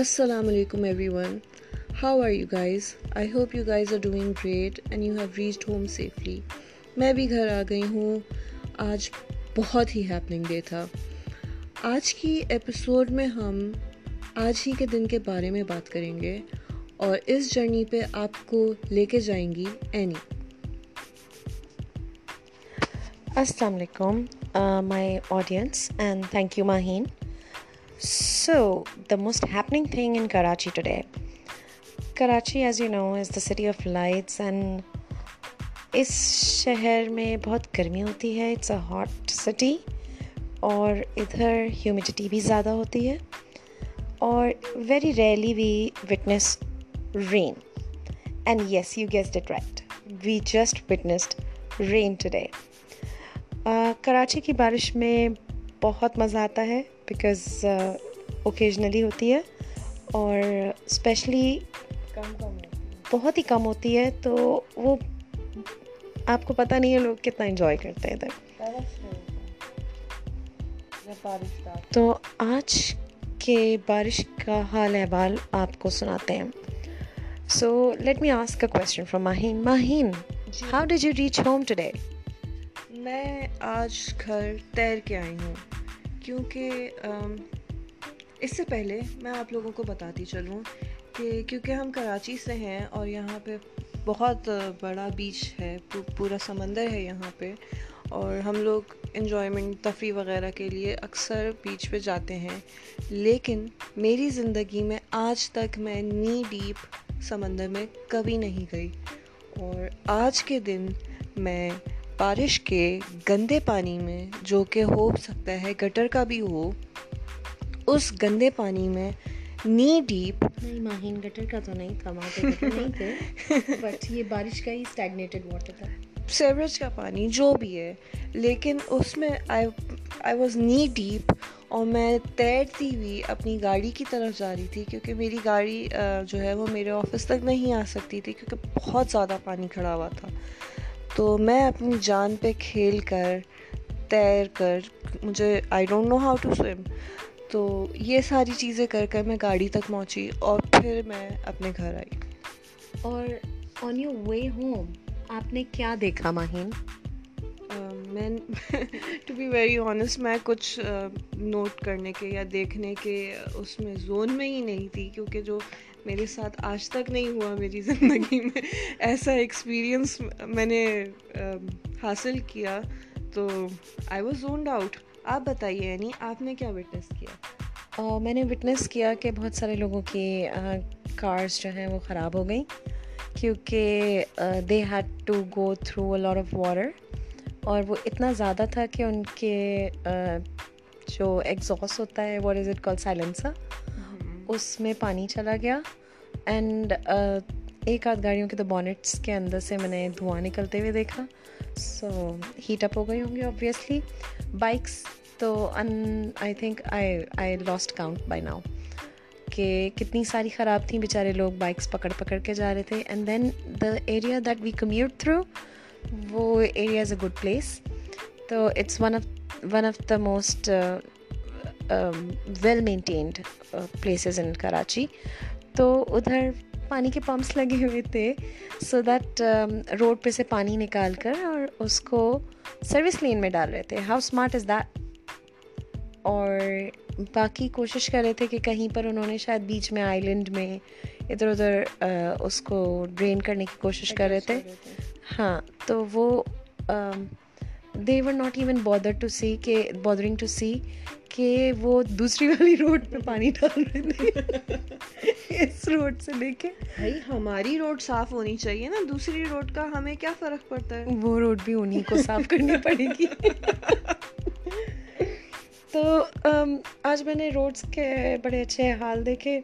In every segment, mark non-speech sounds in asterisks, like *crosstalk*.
Assalamu alaikum everyone. How are you guys? I hope you guys are doing great and you have reached home safely. میں بھی گھر آ گئی ہوں آج بہت ہی ہیپننگ ڈے تھا آج کی ایپیسوڈ میں ہم آج ہی کے دن کے بارے میں بات کریں گے اور اس جرنی پہ آپ کو لے کے جائیں گی اینی السلام علیکم my audience and thank you Maheen so the most happening thing in Karachi today Karachi as you know is the city of lights and اس شہر میں بہت گرمی ہوتی ہے اٹس اے ہاٹ سٹی اور ادھر ہیومیڈیٹی بھی زیادہ ہوتی ہے اور very rarely we witness rain and yes you guess it right we just witnessed rain today Karachi کی بارش میں بہت مزہ آتا ہے. بیکاز اوکیجنلی ہوتی ہے اور اسپیشلی بہت ہی کم ہوتی ہے تو وہ آپ کو پتہ نہیں ہے لوگ کتنا انجوائے کرتے ہیں ادھر۔ تو آج کے بارش کا حال احوال آپ کو سناتے ہیں۔ So let me ask a question from Maheen Maheen how did you reach home today میں آج گھر تیر کے آئی ہوں۔ کیونکہ اس سے پہلے میں آپ لوگوں کو بتاتی چلوں کہ کیونکہ ہم کراچی سے ہیں اور یہاں پہ بہت بڑا بیچ ہے پورا سمندر ہے یہاں پہ اور ہم لوگ انجوائمنٹ تفریح وغیرہ کے لیے اکثر بیچ پہ جاتے ہیں۔ لیکن میری زندگی میں آج تک میں نی ڈیپ سمندر میں کبھی نہیں گئی اور آج کے دن میں بارش کے گندے پانی میں جو کہ ہو سکتا ہے گٹر کا بھی ہو اس گندے پانی میں نی ڈیپ نہیں ماہین گٹر کا تو نہیں تھا نہیں تھے بٹ یہ بارش کا ہی اسٹیگنیٹڈ واٹر تھا۔ سیوریج کا پانی جو بھی ہے لیکن اس میں آئی واز نی ڈیپ اور میں تیرتی ہوئی اپنی گاڑی کی طرف جا رہی تھی کیونکہ میری گاڑی جو ہے وہ میرے آفس تک نہیں آ سکتی تھی کیونکہ بہت زیادہ پانی کھڑا ہوا تھا۔ تو میں اپنی جان پہ کھیل کر تیر کر مجھے I don't know how to swim تو یہ ساری چیزیں کر کر میں گاڑی تک پہنچی اور پھر میں اپنے گھر آئی۔ اور آن یور وے ہوم آپ نے کیا دیکھا ماہین؟ میں ٹو بی ویری آنیسٹ میں کچھ نوٹ کرنے کے یا دیکھنے کے اس میں زون میں ہی نہیں تھی، کیونکہ جو میرے ساتھ آج تک نہیں ہوا میری *laughs* زندگی میں، ایسا ایکسپیرئنس میں نے حاصل کیا۔ تو آئی واز زونڈ آؤٹ آپ بتائیے یعنی آپ نے کیا وٹنس کیا؟ میں نے وٹنس کیا کہ بہت سارے لوگوں کی کارس جو ہیں وہ خراب ہو گئیں۔ کیونکہ they had to go through a lot of water اور وہ اتنا زیادہ تھا کہ ان کے جو ایگزوس ہوتا ہے what is it call silencer اس میں پانی چلا گیا۔ اینڈ ایک آدھ گاڑیوں کے تو بونٹس کے اندر سے میں نے دھواں نکلتے ہوئے دیکھا۔ سو ہیٹ اپ ہو گئی ہوں گی آبویسلی بائکس تو in I think I I lost count by now کہ کتنی ساری خراب تھیں۔ بیچارے لوگ بائکس پکڑ پکڑ کے جا رہے تھے۔ And then the area that we commute through وہ area is a good place تو it's one of one of the most well maintained places in Karachi تو ادھر پانی کے پمپس لگے ہوئے تھے سو دیٹ روڈ پہ سے پانی نکال کر اور اس کو سروس لین میں ڈال رہے تھے. ہاؤ اسمارٹ از دیٹ اور باقی کوشش کر رہے تھے کہ کہیں پر انہوں نے شاید بیچ میں آئی لینڈ میں ادھر ادھر uh, اس کو ڈرین کرنے کی کوشش کر رہے تھے. ہاں تو وہ they were not even bother to see کہ بادرنگ ٹو سی کہ وہ دوسری والی روڈ پہ پانی ڈال رہے تھے۔ *laughs* اس روڈ سے لے کے۔ بھائی ہماری روڈ صاف ہونی چاہیے نا۔ دوسری روڈ کا ہمیں کیا فرق پڑتا ہے؟ وہ روڈ بھی انہیں کو صاف کرنی پڑے گی۔ *laughs* تو آج میں نے روڈس کے بڑے اچھے حال دیکھے۔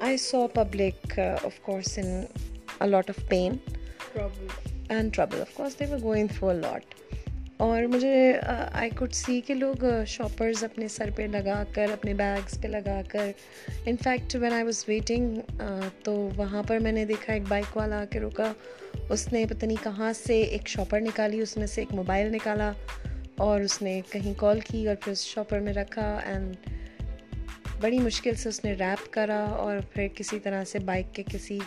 I saw public of course in lot of pain and trouble of course they were going through a lot اور مجھے آئی کوڈ سی کہ لوگ uh, شاپرز اپنے سر پہ لگا کر، اپنے بیگس پہ لگا کر۔ In fact when I was waiting تو وہاں پر میں نے دیکھا ایک بائک والا آ کے رکا۔ اس نے پتہ نہیں کہاں سے ایک شاپر نکالی، اس میں سے ایک موبائل نکالا۔ اور اس نے کہیں کال کی اور پھر اس شاپر میں رکھا۔ اینڈ بڑی مشکل سے اس نے ریپ کرا اور پھر کسی طرح سے بائک کے کسی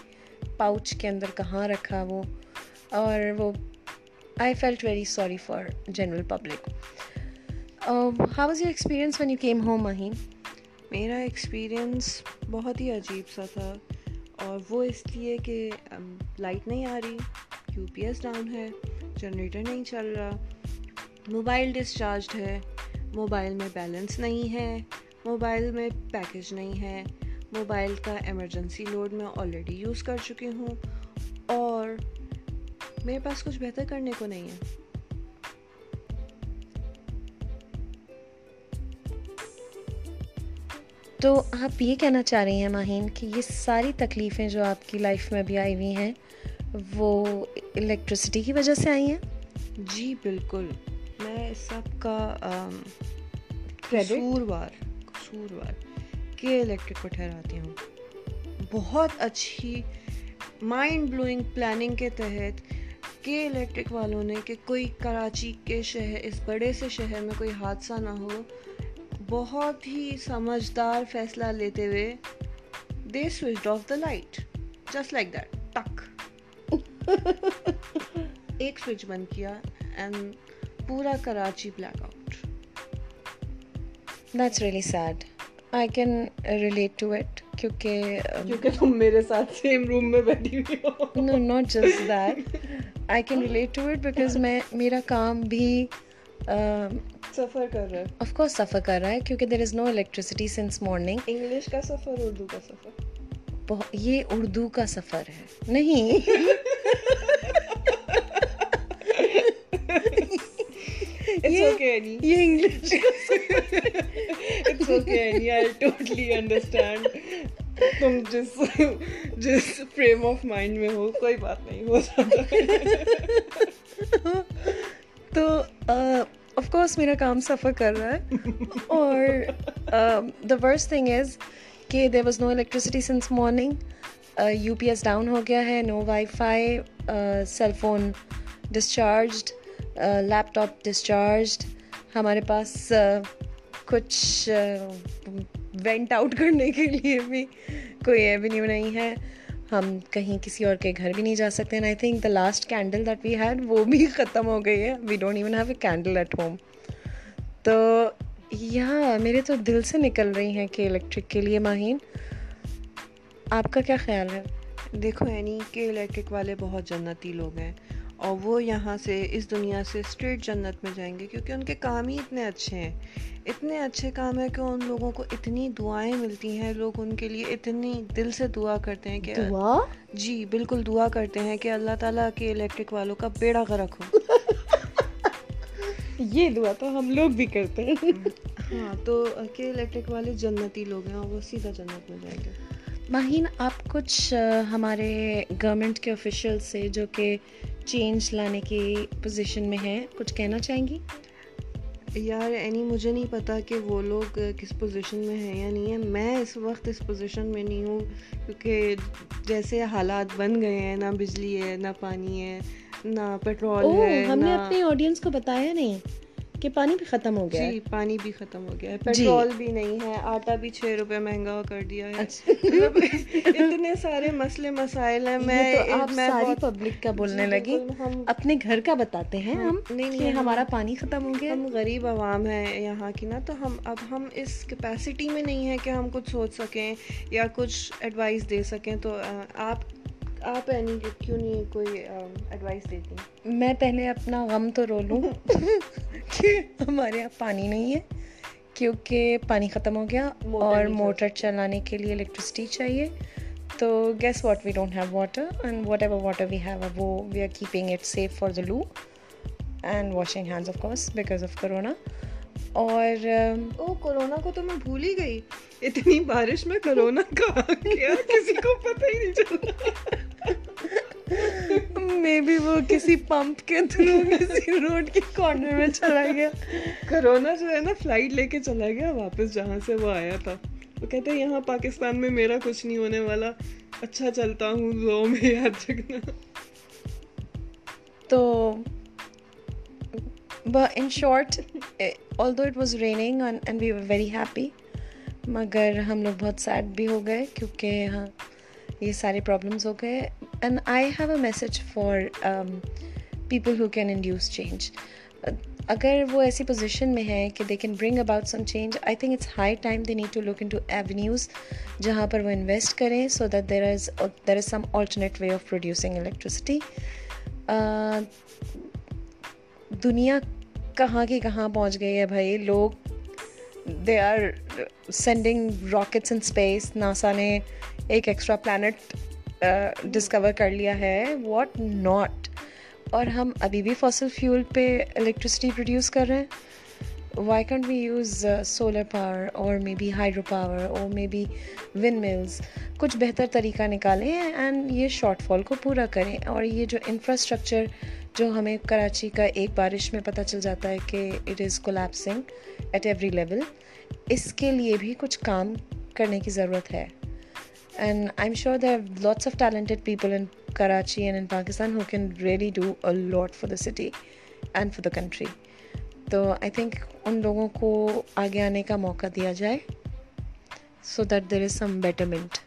پاؤچ کے اندر کہاں رکھا وہ؟ اور وہ I felt very sorry for general public how was your experience when you came home Maheen میرا ایکسپیرئنس بہت ہی عجیب سا تھا، اور وہ اس لیے کہ um, لائٹ نہیں آ رہی یو پی ایس ڈاؤن ہے جنریٹر نہیں چل رہا موبائل ڈسچارجڈ ہے موبائل میں بیلنس نہیں ہے موبائل میں پیکج نہیں ہے۔ موبائل کا ایمرجنسی لوڈ میں آلریڈی یوز کر چکی ہوں اور میرے پاس کچھ بہتر کرنے کو نہیں ہے۔ تو آپ یہ کہنا چاہ رہی ہیں ماہین کہ یہ ساری تکلیفیں جو آپ کی لائف میں بھی آئی ہوئی ہیں وہ الیکٹرسٹی کی وجہ سے آئی ہیں؟ جی بالکل۔ میں سب کا قصوروار قصوروار۔ کے الیکٹرک کو ٹھہراتی ہوں۔ بہت اچھی مائنڈ بلوئنگ پلاننگ کے تحت کے الیکٹرک والوں نے کہ کوئی کراچی کے شہر، اس بڑے سے شہر میں کوئی حادثہ نہ ہو، بہت ہی سمجھدار فیصلہ لیتے ہوئے they switch off the light just like that ٹک۔ *laughs* ایک سوئچ بند کیا اینڈ پورا Karachi black out that's really sad I can relate to it کیونکہ کیونکہ تم میرے ساتھ سیم روم میں بیٹھی ہوئی ہو۔ No not just that I can relate to it because میں میرا کام بھی سفر کر رہا ہے۔ آف کورس سفر کر رہا ہے کیونکہ there is no electricity since morning English کا سفر اردو کا سفر۔ یہ اردو کا سفر ہے۔ نہیں۔ یہ انگلش انڈرسٹینڈ تم جس جس فریم آف مائنڈ میں ہو کوئی بات نہیں ہو تو آف کورس میرا کام سفر کر رہا ہے اور دا ورسٹ تھنگ از کہ there was no electricity since morning U P S down ہو گیا ہے no wifi cell phone discharged laptop discharged ہمارے پاس کچھ وینٹ آؤٹ کرنے کے لیے بھی کوئی ایونیو نہیں ہے۔ ہم کہیں کسی اور کے گھر بھی نہیں جا سکتے۔ I think the last candle that we had وہ بھی ختم ہو گئی ہے۔ We don't even have a candle at home تو یہاں میرے تو دل سے نکل رہی ہیں کہ الیکٹرک کے لیے ماہین۔ آپ کا کیا خیال ہے؟ دیکھو یعنی کہ الیکٹرک والے بہت جنتی لوگ ہیں۔ اور وہ یہاں سے، اس دنیا سے اسٹریٹ جنت میں جائیں گے کیونکہ ان کے کام ہی اتنے اچھے ہیں۔ اتنے اچھے کام ہیں کہ ان لوگوں کو اتنی دعائیں ملتی ہیں لوگ ان کے لیے اتنی دل سے دعا کرتے ہیں کہ دعا؟ جی بالکل دعا کرتے ہیں کہ اللہ تعالیٰ کے الیکٹرک والوں کا بیڑا غرق ہو۔ *laughs* یہ دعا تو ہم لوگ بھی کرتے ہیں۔ ہاں تو کہ الیکٹرک والے جنتی لوگ ہیں اور وہ سیدھا جنت میں جائیں گے۔ ماہین آپ کچھ ہمارے گورنمنٹ کے آفیشیل سے جو کہ چینج لانے کی پوزیشن میں ہیں کچھ کہنا چاہیں گی؟ یار اینی مجھے نہیں پتا کہ وہ لوگ کس پوزیشن میں ہیں یا نہیں ہے میں اس وقت اس پوزیشن میں نہیں ہوں کیونکہ جیسے حالات بن گئے ہیں نہ بجلی ہے نہ پانی ہے نہ پیٹرول ہے ہم نے اپنے آڈینس کو بتایا نہیں۔ کہ پانی بھی ختم ہو گیا جی پانی بھی ختم ہو گیا ہے۔ پیٹرول بھی نہیں ہے۔ آٹا بھی چھ روپے مہنگا کر دیا ہے۔ اتنے سارے مسئلے مسائل ہیں۔ میں ساری پبلک کا بولنے لگی۔ ہم اپنے گھر کا بتاتے ہیں ہم نہیں ہمارا پانی ختم ہو گیا۔ ہم غریب عوام ہیں یہاں کی نا تو ہم اب ہم اس کیپیسٹی میں نہیں ہے کہ ہم کچھ سوچ سکیں یا کچھ ایڈوائس دے سکیں۔ تو آپ آپ کیوں نہیں کوئی ایڈوائس دیتی؟ میں پہلے اپنا غم تو رو لوں۔ *laughs* ہمارے یہاں پانی نہیں ہے۔ کیونکہ پانی ختم ہو گیا اور موٹر چلانے کے لیے الیکٹرسٹی چاہیے۔ تو guess what we don't have water and whatever water we have وہ we are keeping it safe for the loo and washing hands of course because of corona اور او کرونا کو تو میں بھول ہی گئی۔ اتنی بارش میں کرونا گیا؟ کسی کو پتہ ہی نہیں چلا۔ وہ کسی پمپ کے تھرو، کسی روڈ کے کارنر میں چلا گیا۔ کرونا جو ہے نا فلائٹ لے کے چلا گیا، واپس جہاں سے وہ آیا تھا۔ وہ کہتے ہیں یہاں پاکستان میں میرا کچھ نہیں ہونے والا۔ اچھا چلتا ہوں زو میں یاد رکھنا۔ تو in short although it was raining and we very happy مگر ہم لوگ بہت سیڈ بھی ہو گئے، کیونکہ ہاں یہ سارے پرابلمس ہو گئے۔ And I have a message for people who can induce change اگر وہ ایسی پوزیشن میں ہے کہ they can bring about some change I think it's high time they need to look into avenues جہاں پر وہ انویسٹ کریں so that there is there is some alternate way of producing electricity دنیا کہاں کی کہاں پہنچ گئی ہے بھائی لوگ they are sending rockets in space NASA نے ایک ایکسٹرا پلانٹ ڈسکور کر لیا ہے واٹ ناٹ اور ہم ابھی بھی فاسل فیول پہ الیکٹریسٹی پروڈیوس کر رہے ہیں۔ Why can't we use solar power اور مے بی ہائیڈرو پاور اور مے بی ون ملز کچھ بہتر طریقہ نکالیں اینڈ یہ شارٹ فال کو پورا کریں۔ اور یہ جو انفراسٹرکچر جو ہمیں کراچی کا ایک بارش میں پتہ چل جاتا ہے کہ it is collapsing at every level اس کے لیے بھی کچھ کام کرنے کی ضرورت ہے۔ And I am sure there lots of talented people in Karachi and in Pakistan who can really do a lot for the city and for the country تو آئی تھنک ان لوگوں کو آگے آنے کا موقع دیا جائے so that there is some betterment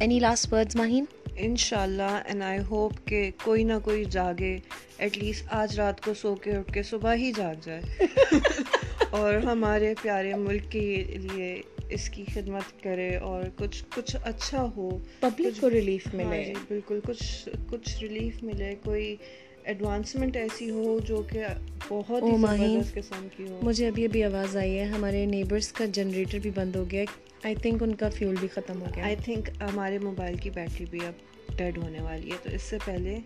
any last words Maheen ان شاء اللہ اینڈ آئی ہوپ کہ کوئی نہ کوئی جاگے ایٹ لیسٹ آج رات کو سو کے اٹھ کے صبح ہی جاگ جائے *laughs* اور ہمارے پیارے ملک کے لیے اس کی خدمت کرے اور کچھ کچھ اچھا ہو پبلک کو ریلیف ہاں ملے۔ جی، بالکل کچھ کچھ ریلیف ملے۔ کوئی ایڈوانسمنٹ ایسی ہو جو کہ بہت ہی زبردست قسم کی ہو۔ مجھے ابھی ابھی آواز آئی ہے۔ ہمارے نیبرس کا جنریٹر بھی بند ہو گیا۔ آئی تھنک ان کا فیول بھی ختم ہو گیا۔ آئی تھنک ہمارے موبائل کی بیٹری بھی اب ڈیڈ ہونے والی ہے۔ تو اس سے پہلے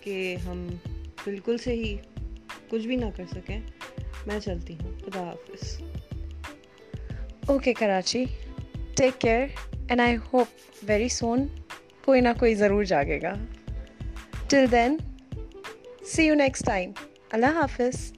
کہ ہم بالکل سے ہی کچھ بھی نہ کر سکیں میں چلتی ہوں۔ خدا حافظ۔ Okay Karachi take care and I hope very soon کوئی نہ کوئی ضرور جاگے گا till then see you next time اللہ حافظ